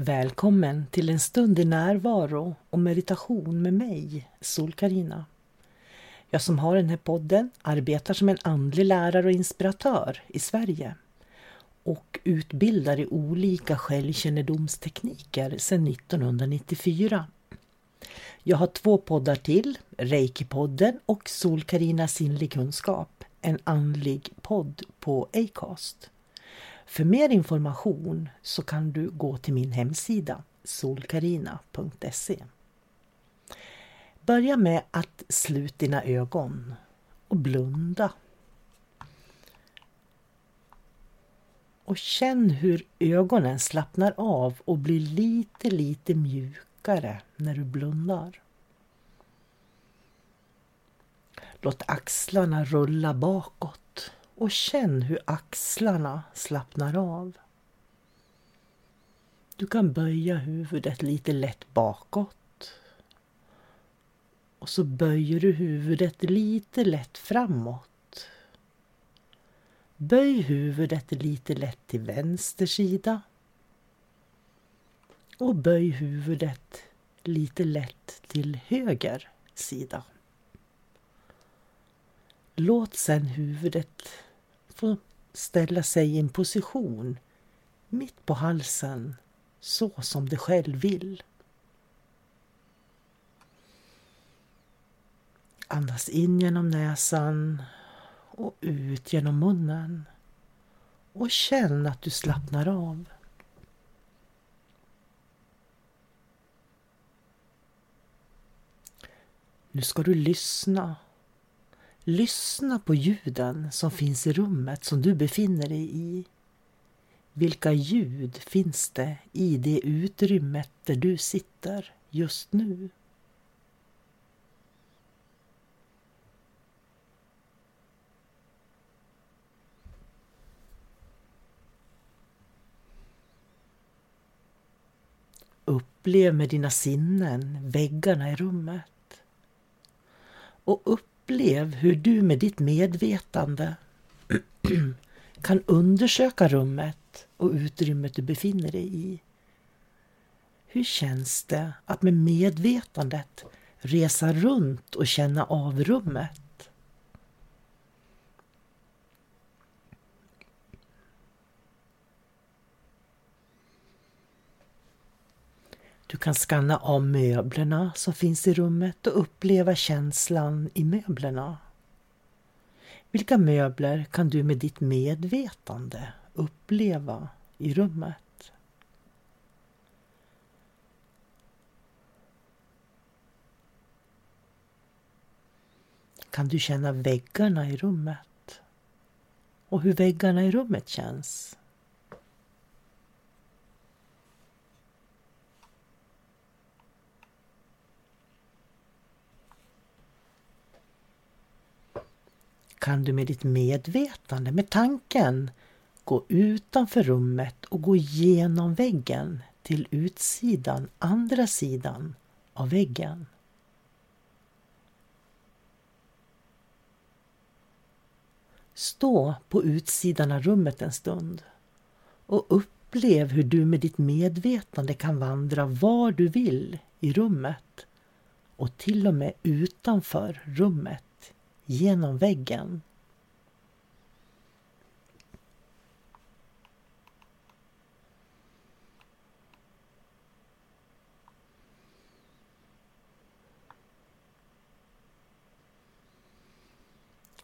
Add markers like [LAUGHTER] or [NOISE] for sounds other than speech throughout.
Välkommen till en stund i närvaro och meditation med mig, sol -Carina. Jag som har den här podden arbetar som en andlig lärare och inspiratör i Sverige och utbildar i olika självkännedomstekniker sedan 1994. Jag har två poddar till, Reiki-podden och sol -Carina sinnlig kunskap, en andlig podd på Acast. För mer information så kan du gå till min hemsida solkarina.se. Börja med att sluta dina ögon och blunda. Och känn hur ögonen slappnar av och blir lite, lite mjukare när du blundar. Låt axlarna rulla bakåt och känn hur axlarna slappnar av. Du kan böja huvudet lite lätt bakåt. Och så böjer du huvudet lite lätt framåt. Böj huvudet lite lätt till vänster sida. Och böj huvudet lite lätt till höger sida. Låt sen huvudet få ställa sig i en position mitt på halsen så som du själv vill. Andas in genom näsan och ut genom munnen. Och känn att du slappnar av. Nu ska du lyssna Lyssna på ljuden som finns i rummet som du befinner dig i. Vilka ljud finns det i det utrymmet där du sitter just nu? Upplev med dina sinnen väggarna i rummet. Och upp Upplev hur du med ditt medvetande [CLEARS THROAT] kan undersöka rummet och utrymmet du befinner dig i. Hur känns det att med medvetandet resa runt och känna av rummet? Du kan skanna av möblerna som finns i rummet och uppleva känslan i möblerna. Vilka möbler kan du med ditt medvetande uppleva i rummet? Kan du känna väggarna i rummet? Och hur väggarna i rummet känns? Kan du med ditt medvetande, med tanken, gå utanför rummet och gå igenom väggen till utsidan, andra sidan av väggen. Stå på utsidan av rummet en stund och upplev hur du med ditt medvetande kan vandra var du vill i rummet och till och med utanför rummet, genom väggen.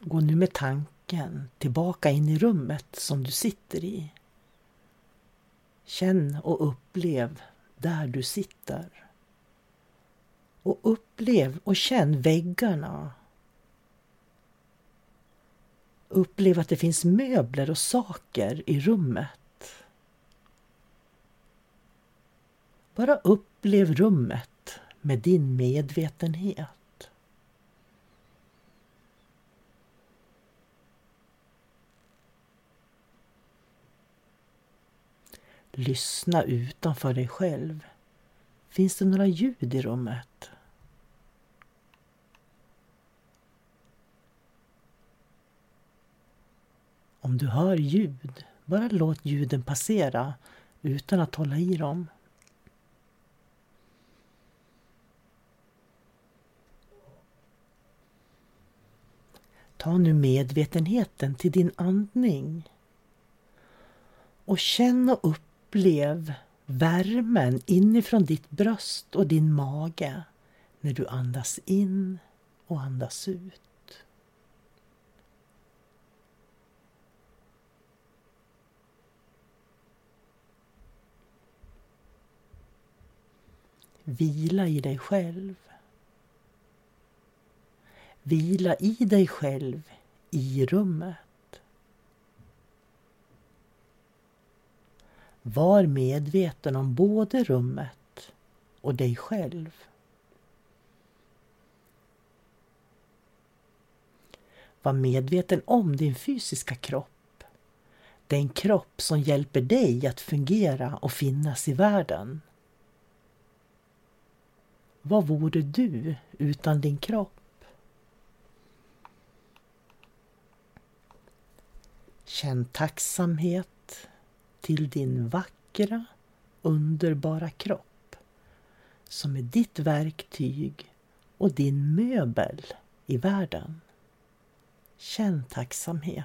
Gå nu med tanken tillbaka in i rummet som du sitter i. Känn och upplev där du sitter. Och upplev och känn väggarna. Upplev att det finns möbler och saker i rummet. Bara upplev rummet med din medvetenhet. Lyssna utanför dig själv. Finns det några ljud i rummet? Om du hör ljud, bara låt ljuden passera utan att hålla i dem. Ta nu medvetenheten till din andning och känn och Upplev värmen inifrån ditt bröst och din mage när du andas in och andas ut. Vila i dig själv. Vila i dig själv i rummet. Var medveten om både rummet och dig själv. Var medveten om din fysiska kropp. Den kropp som hjälper dig att fungera och finnas i världen. Vad vore du utan din kropp? Känn tacksamhet till din vackra, underbara kropp som är ditt verktyg och din möbel i världen. Känn tacksamhet.